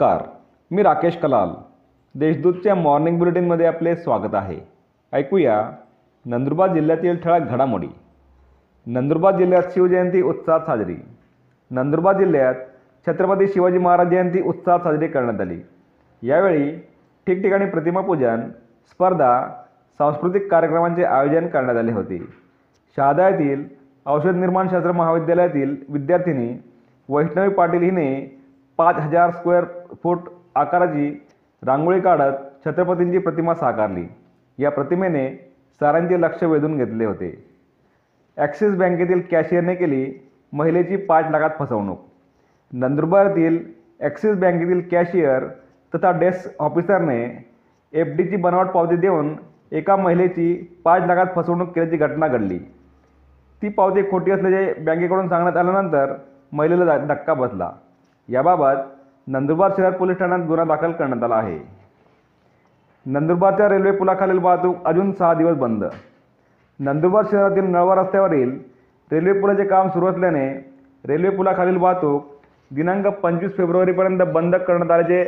नमस्कार मी राकेश कलाल. देशदूतच्या मॉर्निंग बुलेटिनमध्ये आपले स्वागत आहे. ऐकूया नंदुरबार जिल्ह्यातील ठळक घडामोडी. नंदुरबार जिल्ह्यात शिवजयंती उत्साहात साजरी. नंदुरबार जिल्ह्यात छत्रपती शिवाजी महाराज जयंती उत्साहात साजरी करण्यात आली. यावेळी ठिकठिकाणी प्रतिमापूजन स्पर्धा सांस्कृतिक कार्यक्रमांचे आयोजन करण्यात आले होते. शहादा येथील औषध निर्माणशास्त्र महाविद्यालयातील विद्यार्थिनी वैष्णवी पाटील हिने पाच हजार स्क्वेअर फूट आकाराची रांगोळी काढत छत्रपतींची प्रतिमा साकारली. या प्रतिमेने सारांचे लक्ष वेधून घेतले होते. ॲक्सिस बँकेतील कॅशियरने केली महिलेची पाच लाखात फसवणूक. नंदुरबारतील ॲक्सिस बँकेतील कॅशियर तथा डेस्क ऑफिसरने एफ डीची बनावट पावती देऊन एका महिलेची पाच लाखात फसवणूक केल्याची घटना घडली. ती पावती खोटी असल्याचे बँकेकडून सांगण्यात आल्यानंतर महिलेला धक्का बसला. याबाबत नंदुरबार शहर पोलीस ठाण्यात गुन्हा दाखल करण्यात आला आहे. नंदुरबारच्या रेल्वे पुलाखालील वाहतूक अजून सहा दिवस बंद. नंदुरबार शहरातील नळवा रस्त्यावरील रेल्वे पुलाचे काम सुरू असल्याने रेल्वे पुलाखालील वाहतूक दिनांक पंचवीस फेब्रुवारीपर्यंत बंद करण्यात आल्याचे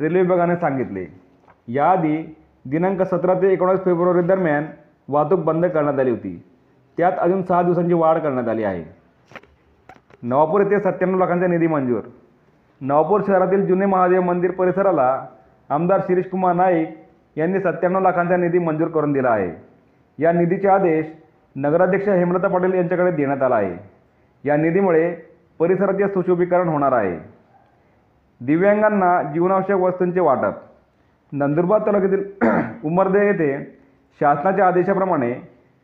रेल्वे विभागाने सांगितले. याआधी दिनांक सतरा ते एकोणीस फेब्रुवारी दरम्यान वाहतूक बंद करण्यात आली होती. त्यात अजून सहा दिवसांची वाढ करण्यात आली आहे. नवापूर येथे सत्त्याण्णव लाखांचा निधी मंजूर नवापूर शहरातील जुने महादेव मंदिर परिसराला आमदार शिरीषकुमार नाईक यांनी सत्त्याण्णव लाखांचा निधी मंजूर करून दिला आहे. या निधीचे आदेश नगराध्यक्ष हेमलता पाटील यांच्याकडे देण्यात आला आहे. या निधीमुळे परिसराचे सुशोभीकरण होणार आहे. दिव्यांगांना जीवनावश्यक वस्तूंचे वाटप. नंदुरबार तालुक्यातील उमरदे येथे शासनाच्या आदेशाप्रमाणे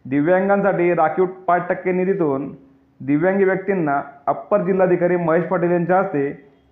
दिव्यांगांसाठी राखीव पाच टक्के निधीतून दिव्यांगी व्यक्तींना अप्पर जिल्हाधिकारी महेश पाटील यांच्या हस्ते